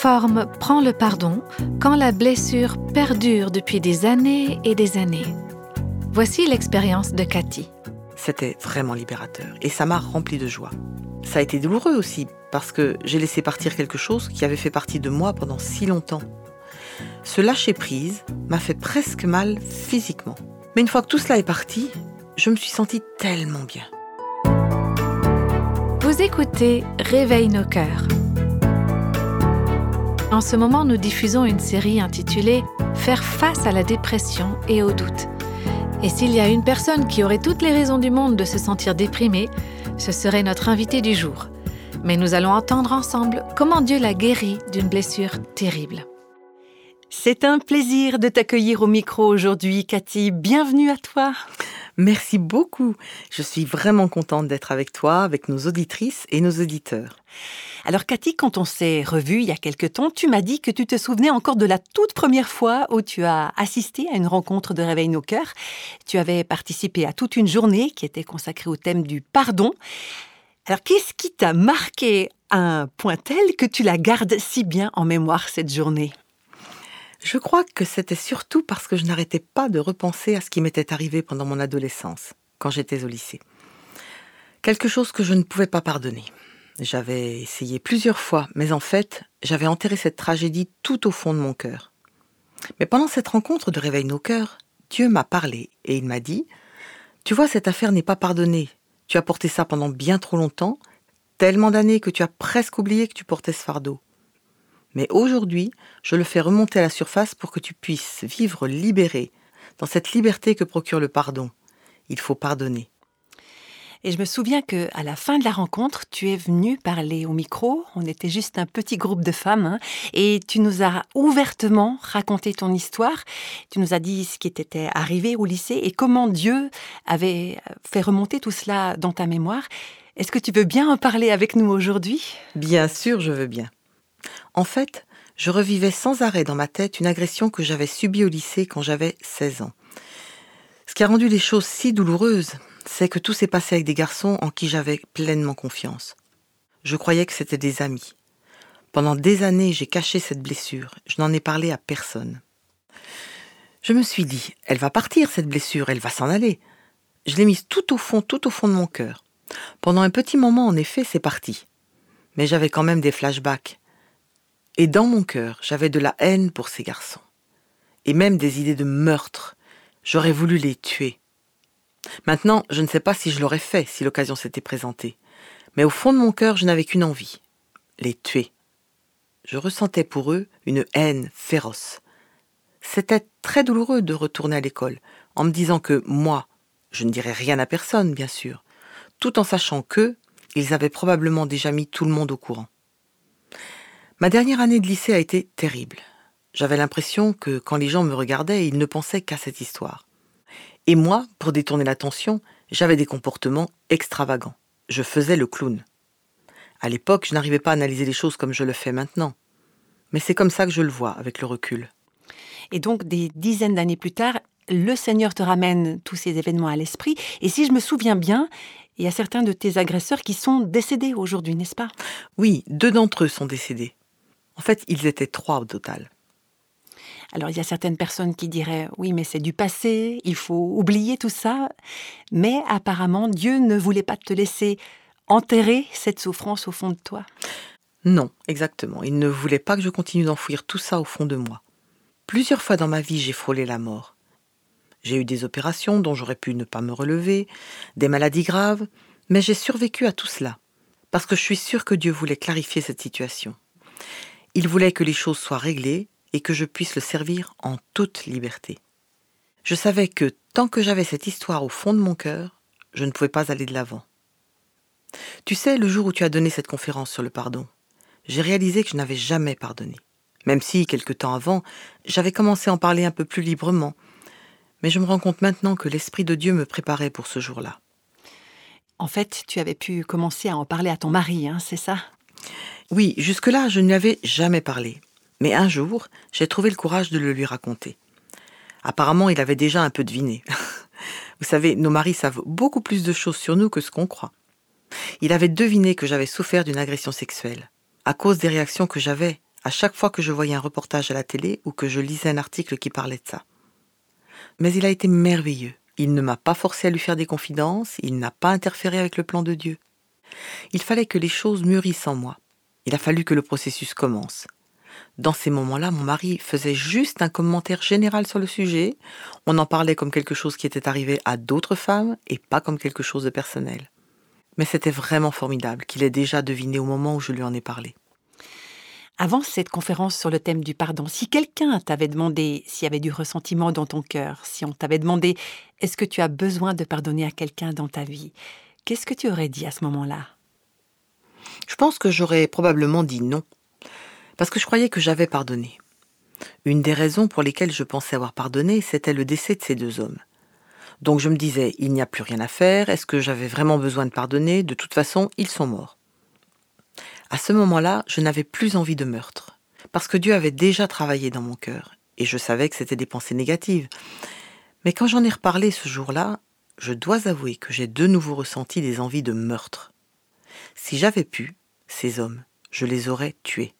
forme prend le pardon quand la blessure perdure depuis des années et des années Voici l'expérience de Cathy. C'était vraiment libérateur et ça m'a rempli de joie. Ça a été douloureux aussi parce que j'ai laissé partir quelque chose qui avait fait partie de moi pendant si longtemps. Ce lâcher prise m'a fait presque mal physiquement. Mais une fois que tout cela est parti, je me suis sentie tellement bien. Vous écoutez Réveille nos cœurs. En ce moment, nous diffusons une série intitulée Faire face à la dépression et au doute. Et s'il y a une personne qui aurait toutes les raisons du monde de se sentir déprimée, ce serait notre invité du jour. Mais nous allons entendre ensemble comment Dieu l'a guéri d'une blessure terrible. C'est un plaisir de t'accueillir au micro aujourd'hui, Cathy. Bienvenue à toi. Merci beaucoup. Je suis vraiment contente d'être avec toi, avec nos auditrices et nos auditeurs. Alors Cathy, quand on s'est revu il y a quelque temps, tu m'as dit que tu te souvenais encore de la toute première fois où tu as assisté à une rencontre de Réveil nos cœurs. Tu avais participé à toute une journée qui était consacrée au thème du pardon. Alors qu'est-ce qui t'a marqué à un point tel que tu la gardes si bien en mémoire cette journée? Je crois que c'était surtout parce que je n'arrêtais pas de repenser à ce qui m'était arrivé pendant mon adolescence, quand j'étais au lycée. Quelque chose que je ne pouvais pas pardonner. J'avais essayé plusieurs fois, mais en fait, j'avais enterré cette tragédie tout au fond de mon cœur. Mais pendant cette rencontre de Réveil nos cœurs, Dieu m'a parlé et il m'a dit Tu vois, cette affaire n'est pas pardonnée. Tu as porté ça pendant bien trop longtemps, tellement d'années que tu as presque oublié que tu portais ce fardeau. Mais aujourd'hui, je le fais remonter à la surface pour que tu puisses vivre libéré, dans cette liberté que procure le pardon. Il faut pardonner. Et je me souviens que à la fin de la rencontre, tu es venu parler au micro. On était juste un petit groupe de femmes, hein, et tu nous as ouvertement raconté ton histoire. Tu nous as dit ce qui t'était arrivé au lycée et comment Dieu avait fait remonter tout cela dans ta mémoire. Est-ce que tu veux bien en parler avec nous aujourd'hui? Bien sûr, je veux bien. En fait, je revivais sans arrêt dans ma tête une agression que j'avais subie au lycée quand j'avais 16 ans. Ce qui a rendu les choses si douloureuses, c'est que tout s'est passé avec des garçons en qui j'avais pleinement confiance. Je croyais que c'était des amis. Pendant des années, j'ai caché cette blessure. Je n'en ai parlé à personne. Je me suis dit, elle va partir, cette blessure, elle va s'en aller. Je l'ai mise tout au fond, tout au fond de mon cœur. Pendant un petit moment, en effet, c'est parti. Mais j'avais quand même des flashbacks. Et dans mon cœur, j'avais de la haine pour ces garçons. Et même des idées de meurtre. J'aurais voulu les tuer. Maintenant, je ne sais pas si je l'aurais fait si l'occasion s'était présentée. Mais au fond de mon cœur, je n'avais qu'une envie. Les tuer. Je ressentais pour eux une haine féroce. C'était très douloureux de retourner à l'école, en me disant que moi, je ne dirais rien à personne, bien sûr, tout en sachant que ils avaient probablement déjà mis tout le monde au courant. Ma dernière année de lycée a été terrible. J'avais l'impression que quand les gens me regardaient, ils ne pensaient qu'à cette histoire. Et moi, pour détourner l'attention, j'avais des comportements extravagants. Je faisais le clown. À l'époque, je n'arrivais pas à analyser les choses comme je le fais maintenant. Mais c'est comme ça que je le vois avec le recul. Et donc, des dizaines d'années plus tard, le Seigneur te ramène tous ces événements à l'esprit. Et si je me souviens bien, il y a certains de tes agresseurs qui sont décédés aujourd'hui, n'est-ce pas? Oui, deux d'entre eux sont décédés. En fait, ils étaient trois au total. Alors il y a certaines personnes qui diraient oui mais c'est du passé, il faut oublier tout ça, mais apparemment Dieu ne voulait pas te laisser enterrer cette souffrance au fond de toi. Non, exactement, il ne voulait pas que je continue d'enfouir tout ça au fond de moi. Plusieurs fois dans ma vie j'ai frôlé la mort. J'ai eu des opérations dont j'aurais pu ne pas me relever, des maladies graves, mais j'ai survécu à tout cela, parce que je suis sûre que Dieu voulait clarifier cette situation. Il voulait que les choses soient réglées et que je puisse le servir en toute liberté. Je savais que tant que j'avais cette histoire au fond de mon cœur, je ne pouvais pas aller de l'avant. Tu sais, le jour où tu as donné cette conférence sur le pardon, j'ai réalisé que je n'avais jamais pardonné. Même si, quelque temps avant, j'avais commencé à en parler un peu plus librement. Mais je me rends compte maintenant que l'Esprit de Dieu me préparait pour ce jour-là. En fait, tu avais pu commencer à en parler à ton mari, hein, c'est ça? Oui, jusque-là, je ne lui avais jamais parlé. Mais un jour, j'ai trouvé le courage de le lui raconter. Apparemment, il avait déjà un peu deviné. Vous savez, nos maris savent beaucoup plus de choses sur nous que ce qu'on croit. Il avait deviné que j'avais souffert d'une agression sexuelle, à cause des réactions que j'avais à chaque fois que je voyais un reportage à la télé ou que je lisais un article qui parlait de ça. Mais il a été merveilleux. Il ne m'a pas forcé à lui faire des confidences, il n'a pas interféré avec le plan de Dieu. Il fallait que les choses mûrissent en moi. Il a fallu que le processus commence. Dans ces moments-là, mon mari faisait juste un commentaire général sur le sujet. On en parlait comme quelque chose qui était arrivé à d'autres femmes et pas comme quelque chose de personnel. Mais c'était vraiment formidable qu'il ait déjà deviné au moment où je lui en ai parlé. Avant cette conférence sur le thème du pardon, si quelqu'un t'avait demandé s'il y avait du ressentiment dans ton cœur, si on t'avait demandé est-ce que tu as besoin de pardonner à quelqu'un dans ta vie, qu'est-ce que tu aurais dit à ce moment-là? Je pense que j'aurais probablement dit non, parce que je croyais que j'avais pardonné. Une des raisons pour lesquelles je pensais avoir pardonné, c'était le décès de ces deux hommes. Donc je me disais, il n'y a plus rien à faire, est-ce que j'avais vraiment besoin de pardonner? De toute façon, ils sont morts. À ce moment-là, je n'avais plus envie de meurtre, parce que Dieu avait déjà travaillé dans mon cœur, et je savais que c'était des pensées négatives. Mais quand j'en ai reparlé ce jour-là, je dois avouer que j'ai de nouveau ressenti des envies de meurtre. Si j'avais pu, ces hommes, je les aurais tués.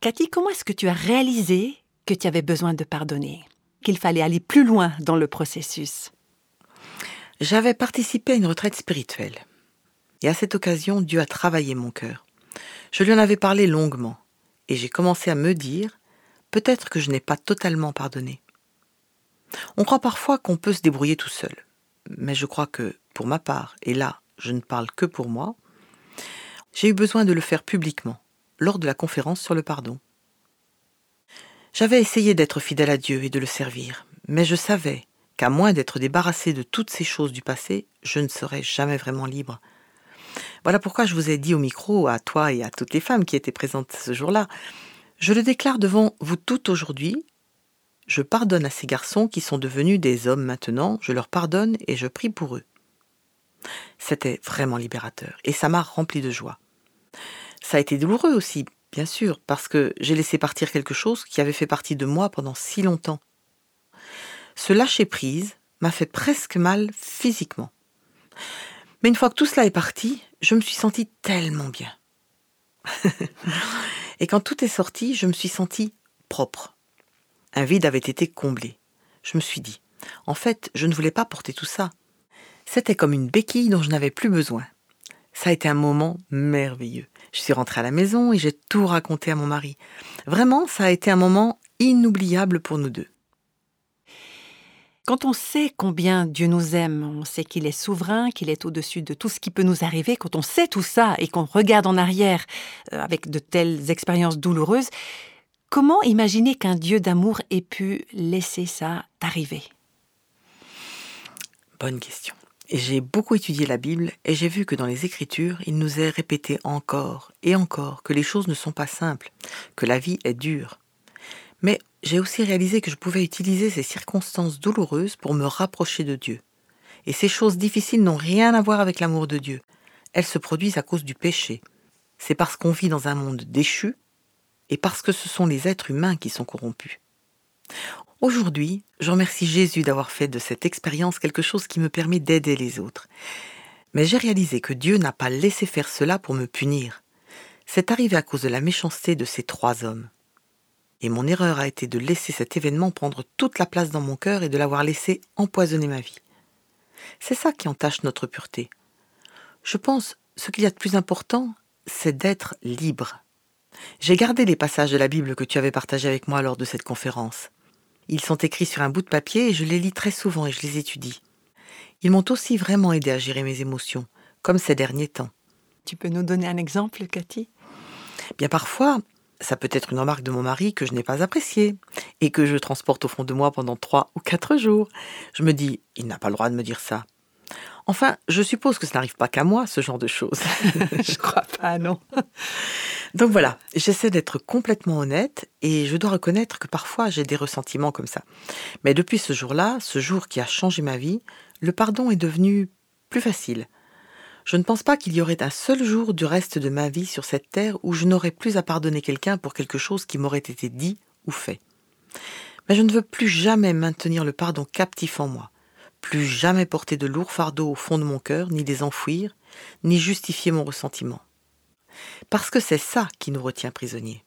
Cathy, comment est-ce que tu as réalisé que tu avais besoin de pardonner, qu'il fallait aller plus loin dans le processus? J'avais participé à une retraite spirituelle. Et à cette occasion, Dieu a travaillé mon cœur. Je lui en avais parlé longuement, et j'ai commencé à me dire, peut-être que je n'ai pas totalement pardonné. On croit parfois qu'on peut se débrouiller tout seul, mais je crois que, pour ma part, et là, je ne parle que pour moi, j'ai eu besoin de le faire publiquement, lors de la conférence sur le pardon. J'avais essayé d'être fidèle à Dieu et de le servir, mais je savais qu'à moins d'être débarrassé de toutes ces choses du passé, je ne serais jamais vraiment libre. Voilà pourquoi je vous ai dit au micro, à toi et à toutes les femmes qui étaient présentes ce jour-là, je le déclare devant vous toutes aujourd'hui, je pardonne à ces garçons qui sont devenus des hommes maintenant, je leur pardonne et je prie pour eux. C'était vraiment libérateur et ça m'a rempli de joie. Ça a été douloureux aussi, bien sûr, parce que j'ai laissé partir quelque chose qui avait fait partie de moi pendant si longtemps. Ce lâcher prise m'a fait presque mal physiquement. Mais une fois que tout cela est parti, je me suis sentie tellement bien. et quand tout est sorti, je me suis sentie propre. Un vide avait été comblé. Je me suis dit, en fait, je ne voulais pas porter tout ça. C'était comme une béquille dont je n'avais plus besoin. Ça a été un moment merveilleux. Je suis rentrée à la maison et j'ai tout raconté à mon mari. Vraiment, ça a été un moment inoubliable pour nous deux. Quand on sait combien Dieu nous aime, on sait qu'il est souverain, qu'il est au-dessus de tout ce qui peut nous arriver, quand on sait tout ça et qu'on regarde en arrière euh, avec de telles expériences douloureuses, comment imaginer qu'un Dieu d'amour ait pu laisser ça t'arriver? Bonne question. J'ai beaucoup étudié la Bible et j'ai vu que dans les Écritures, il nous est répété encore et encore que les choses ne sont pas simples, que la vie est dure. Mais j'ai aussi réalisé que je pouvais utiliser ces circonstances douloureuses pour me rapprocher de Dieu. Et ces choses difficiles n'ont rien à voir avec l'amour de Dieu. Elles se produisent à cause du péché. C'est parce qu'on vit dans un monde déchu et parce que ce sont les êtres humains qui sont corrompus. Aujourd'hui, je remercie Jésus d'avoir fait de cette expérience quelque chose qui me permet d'aider les autres. Mais j'ai réalisé que Dieu n'a pas laissé faire cela pour me punir. C'est arrivé à cause de la méchanceté de ces trois hommes et mon erreur a été de laisser cet événement prendre toute la place dans mon cœur et de l'avoir laissé empoisonner ma vie. C'est ça qui entache notre pureté. Je pense, ce qu'il y a de plus important, c'est d'être libre. J'ai gardé les passages de la Bible que tu avais partagés avec moi lors de cette conférence. Ils sont écrits sur un bout de papier et je les lis très souvent et je les étudie. Ils m'ont aussi vraiment aidé à gérer mes émotions, comme ces derniers temps. Tu peux nous donner un exemple, Cathy? Bien parfois, ça peut être une remarque de mon mari que je n'ai pas appréciée et que je transporte au fond de moi pendant trois ou quatre jours. Je me dis, il n'a pas le droit de me dire ça. Enfin, je suppose que ça n'arrive pas qu'à moi, ce genre de choses. je crois pas, non. Donc voilà, j'essaie d'être complètement honnête et je dois reconnaître que parfois j'ai des ressentiments comme ça. Mais depuis ce jour-là, ce jour qui a changé ma vie, le pardon est devenu plus facile. Je ne pense pas qu'il y aurait un seul jour du reste de ma vie sur cette terre où je n'aurais plus à pardonner quelqu'un pour quelque chose qui m'aurait été dit ou fait. Mais je ne veux plus jamais maintenir le pardon captif en moi, plus jamais porter de lourds fardeaux au fond de mon cœur, ni les enfouir, ni justifier mon ressentiment. Parce que c'est ça qui nous retient prisonniers.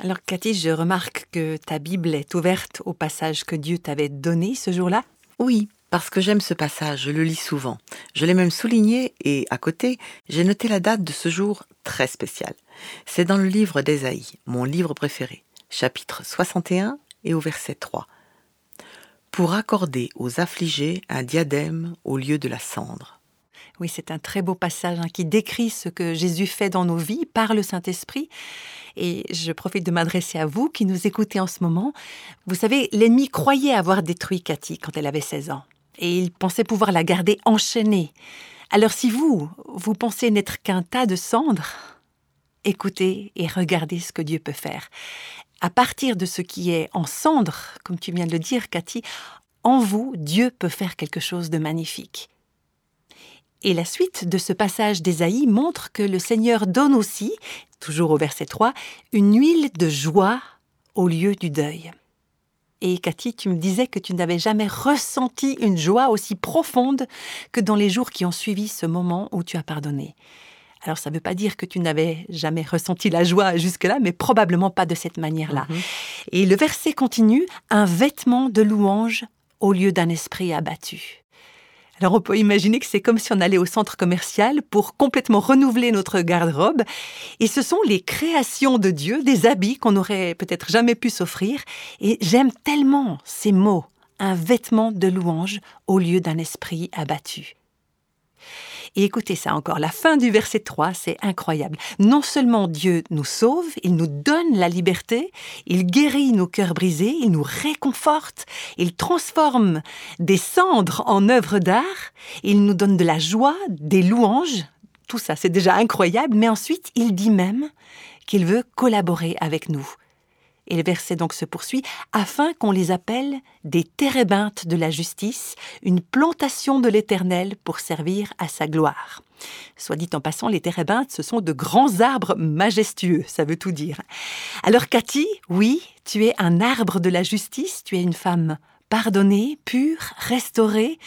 Alors Cathy, je remarque que ta Bible est ouverte au passage que Dieu t'avait donné ce jour-là? Oui, parce que j'aime ce passage, je le lis souvent. Je l'ai même souligné et à côté, j'ai noté la date de ce jour très spécial. C'est dans le livre d'Ésaïe, mon livre préféré, chapitre 61 et au verset 3. Pour accorder aux affligés un diadème au lieu de la cendre. Oui, c'est un très beau passage hein, qui décrit ce que Jésus fait dans nos vies par le Saint-Esprit. Et je profite de m'adresser à vous qui nous écoutez en ce moment. Vous savez, l'ennemi croyait avoir détruit Cathy quand elle avait 16 ans. Et il pensait pouvoir la garder enchaînée. Alors si vous, vous pensez n'être qu'un tas de cendres, écoutez et regardez ce que Dieu peut faire. À partir de ce qui est en cendres, comme tu viens de le dire, Cathy, en vous, Dieu peut faire quelque chose de magnifique. Et la suite de ce passage d'Ésaïe montre que le Seigneur donne aussi, toujours au verset 3, une huile de joie au lieu du deuil. Et Cathy, tu me disais que tu n'avais jamais ressenti une joie aussi profonde que dans les jours qui ont suivi ce moment où tu as pardonné. Alors ça ne veut pas dire que tu n'avais jamais ressenti la joie jusque-là, mais probablement pas de cette manière-là. Mhm. Et le verset continue, un vêtement de louange au lieu d'un esprit abattu. Alors on peut imaginer que c'est comme si on allait au centre commercial pour complètement renouveler notre garde-robe. Et ce sont les créations de Dieu, des habits qu'on n'aurait peut-être jamais pu s'offrir. Et j'aime tellement ces mots, un vêtement de louange au lieu d'un esprit abattu. Et écoutez ça encore, la fin du verset 3, c'est incroyable. Non seulement Dieu nous sauve, il nous donne la liberté, il guérit nos cœurs brisés, il nous réconforte, il transforme des cendres en œuvres d'art, il nous donne de la joie, des louanges, tout ça c'est déjà incroyable, mais ensuite il dit même qu'il veut collaborer avec nous. Et le verset donc se poursuit, afin qu'on les appelle des térébintes de la justice, une plantation de l'Éternel pour servir à sa gloire. Soit dit en passant, les térébintes, ce sont de grands arbres majestueux, ça veut tout dire. Alors Cathy, oui, tu es un arbre de la justice, tu es une femme pardonnée, pure, restaurée,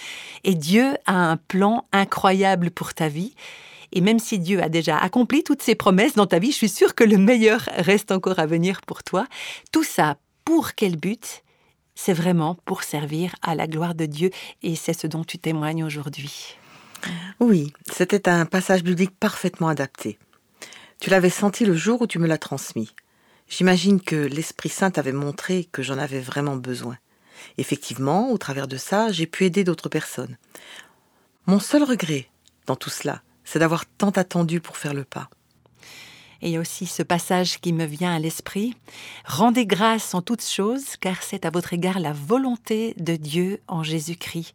et Dieu a un plan incroyable pour ta vie. Et même si Dieu a déjà accompli toutes ses promesses dans ta vie, je suis sûre que le meilleur reste encore à venir pour toi. Tout ça, pour quel but? C'est vraiment pour servir à la gloire de Dieu et c'est ce dont tu témoignes aujourd'hui. Oui, c'était un passage biblique parfaitement adapté. Tu l'avais senti le jour où tu me l'as transmis. J'imagine que l'Esprit Saint avait montré que j'en avais vraiment besoin. Effectivement, au travers de ça, j'ai pu aider d'autres personnes. Mon seul regret dans tout cela, c'est d'avoir tant attendu pour faire le pas. Et aussi ce passage qui me vient à l'esprit. Rendez grâce en toutes choses, car c'est à votre égard la volonté de Dieu en Jésus-Christ.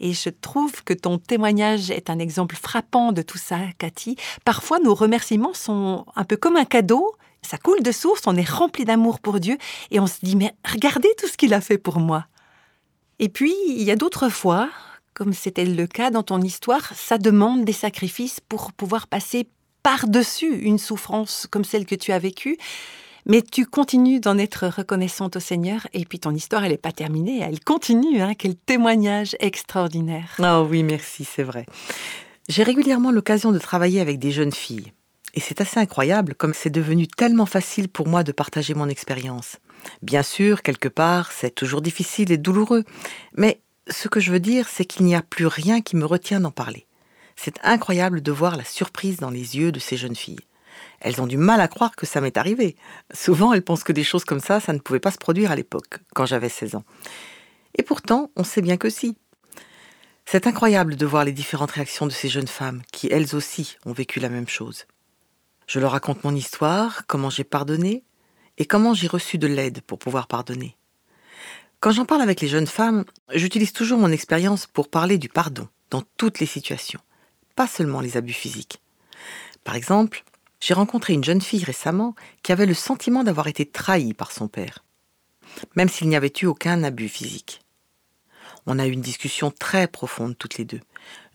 Et je trouve que ton témoignage est un exemple frappant de tout ça, Cathy. Parfois, nos remerciements sont un peu comme un cadeau. Ça coule de source, on est rempli d'amour pour Dieu et on se dit, mais regardez tout ce qu'il a fait pour moi. Et puis, il y a d'autres fois comme c'était le cas dans ton histoire, ça demande des sacrifices pour pouvoir passer par-dessus une souffrance comme celle que tu as vécue. Mais tu continues d'en être reconnaissante au Seigneur et puis ton histoire, elle n'est pas terminée, elle continue. Hein, quel témoignage extraordinaire. Oh oui, merci, c'est vrai. J'ai régulièrement l'occasion de travailler avec des jeunes filles. Et c'est assez incroyable comme c'est devenu tellement facile pour moi de partager mon expérience. Bien sûr, quelque part, c'est toujours difficile et douloureux, mais ce que je veux dire, c'est qu'il n'y a plus rien qui me retient d'en parler. C'est incroyable de voir la surprise dans les yeux de ces jeunes filles. Elles ont du mal à croire que ça m'est arrivé. Souvent, elles pensent que des choses comme ça, ça ne pouvait pas se produire à l'époque, quand j'avais 16 ans. Et pourtant, on sait bien que si. C'est incroyable de voir les différentes réactions de ces jeunes femmes, qui elles aussi ont vécu la même chose. Je leur raconte mon histoire, comment j'ai pardonné, et comment j'ai reçu de l'aide pour pouvoir pardonner. Quand j'en parle avec les jeunes femmes, j'utilise toujours mon expérience pour parler du pardon dans toutes les situations, pas seulement les abus physiques. Par exemple, j'ai rencontré une jeune fille récemment qui avait le sentiment d'avoir été trahie par son père, même s'il n'y avait eu aucun abus physique. On a eu une discussion très profonde toutes les deux.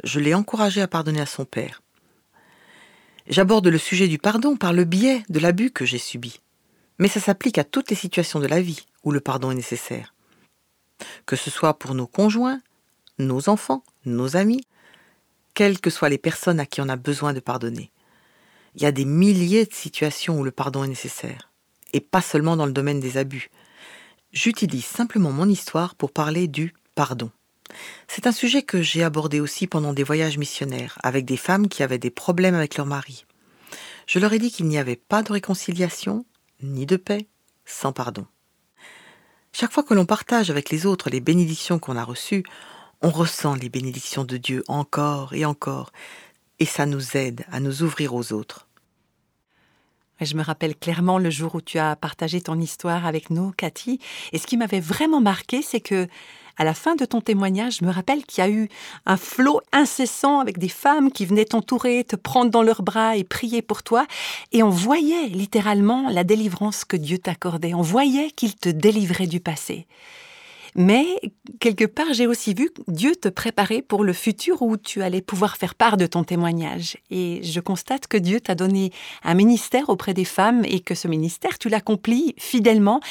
Je l'ai encouragée à pardonner à son père. J'aborde le sujet du pardon par le biais de l'abus que j'ai subi. Mais ça s'applique à toutes les situations de la vie où le pardon est nécessaire que ce soit pour nos conjoints, nos enfants, nos amis, quelles que soient les personnes à qui on a besoin de pardonner. Il y a des milliers de situations où le pardon est nécessaire, et pas seulement dans le domaine des abus. J'utilise simplement mon histoire pour parler du pardon. C'est un sujet que j'ai abordé aussi pendant des voyages missionnaires avec des femmes qui avaient des problèmes avec leur mari. Je leur ai dit qu'il n'y avait pas de réconciliation ni de paix sans pardon. Chaque fois que l'on partage avec les autres les bénédictions qu'on a reçues, on ressent les bénédictions de Dieu encore et encore, et ça nous aide à nous ouvrir aux autres. Je me rappelle clairement le jour où tu as partagé ton histoire avec nous, Cathy. Et ce qui m'avait vraiment marqué, c'est que à la fin de ton témoignage, je me rappelle qu'il y a eu un flot incessant avec des femmes qui venaient t'entourer, te prendre dans leurs bras et prier pour toi. Et on voyait littéralement la délivrance que Dieu t'accordait. On voyait qu'il te délivrait du passé. Mais quelque part, j'ai aussi vu Dieu te préparer pour le futur où tu allais pouvoir faire part de ton témoignage. Et je constate que Dieu t'a donné un ministère auprès des femmes et que ce ministère, tu l'accomplis fidèlement.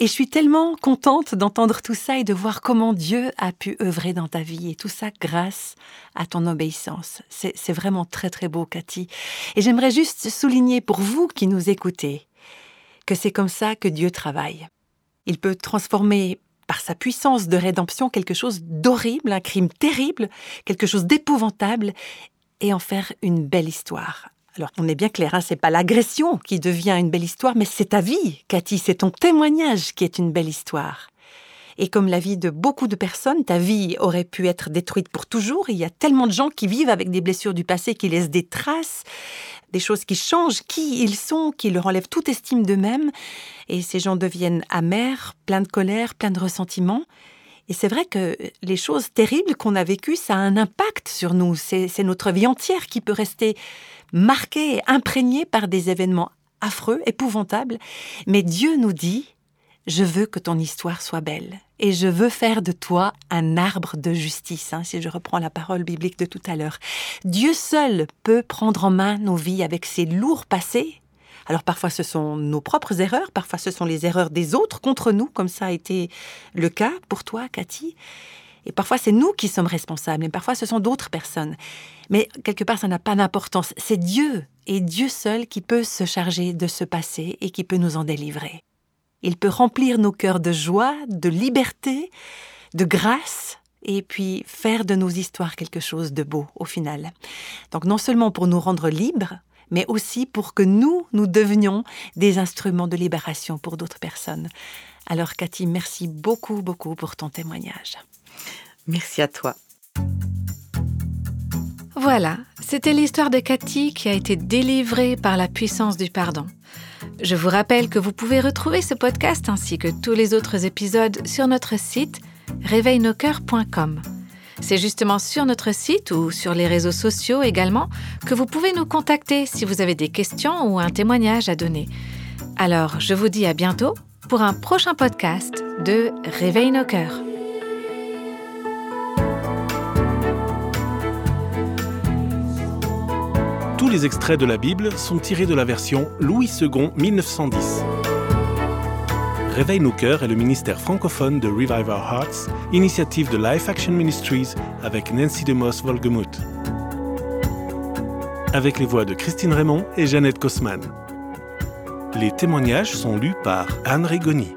Et je suis tellement contente d'entendre tout ça et de voir comment Dieu a pu œuvrer dans ta vie. Et tout ça grâce à ton obéissance. C'est vraiment très très beau, Cathy. Et j'aimerais juste souligner pour vous qui nous écoutez que c'est comme ça que Dieu travaille. Il peut transformer par sa puissance de rédemption quelque chose d'horrible, un crime terrible, quelque chose d'épouvantable, et en faire une belle histoire. Alors on est bien clair, hein, c'est pas l'agression qui devient une belle histoire, mais c'est ta vie, Cathy, c'est ton témoignage qui est une belle histoire. Et comme la vie de beaucoup de personnes, ta vie aurait pu être détruite pour toujours. Il y a tellement de gens qui vivent avec des blessures du passé, qui laissent des traces, des choses qui changent qui ils sont, qui leur enlèvent toute estime d'eux-mêmes. Et ces gens deviennent amers, pleins de colère, pleins de ressentiment. Et c'est vrai que les choses terribles qu'on a vécues, ça a un impact sur nous. C'est notre vie entière qui peut rester marquée, imprégnée par des événements affreux, épouvantables. Mais Dieu nous dit, je veux que ton histoire soit belle et je veux faire de toi un arbre de justice, hein, si je reprends la parole biblique de tout à l'heure. Dieu seul peut prendre en main nos vies avec ses lourds passés. Alors parfois ce sont nos propres erreurs, parfois ce sont les erreurs des autres contre nous, comme ça a été le cas pour toi, Cathy. Et parfois c'est nous qui sommes responsables, et parfois ce sont d'autres personnes. Mais quelque part ça n'a pas d'importance. C'est Dieu et Dieu seul qui peut se charger de ce passé et qui peut nous en délivrer. Il peut remplir nos cœurs de joie, de liberté, de grâce, et puis faire de nos histoires quelque chose de beau au final. Donc non seulement pour nous rendre libres, mais aussi pour que nous, nous devenions des instruments de libération pour d'autres personnes. Alors Cathy, merci beaucoup, beaucoup pour ton témoignage. Merci à toi. Voilà, c'était l'histoire de Cathy qui a été délivrée par la puissance du pardon. Je vous rappelle que vous pouvez retrouver ce podcast ainsi que tous les autres épisodes sur notre site réveilnoscoeurs.com. C'est justement sur notre site ou sur les réseaux sociaux également que vous pouvez nous contacter si vous avez des questions ou un témoignage à donner. Alors, je vous dis à bientôt pour un prochain podcast de cœurs. Les extraits de la Bible sont tirés de la version Louis II 1910. Réveille nos cœurs est le ministère francophone de Revive Our Hearts, initiative de Life Action Ministries avec Nancy DeMoss Volgemuth. Avec les voix de Christine Raymond et Jeannette Kosman. Les témoignages sont lus par Anne Rigoni.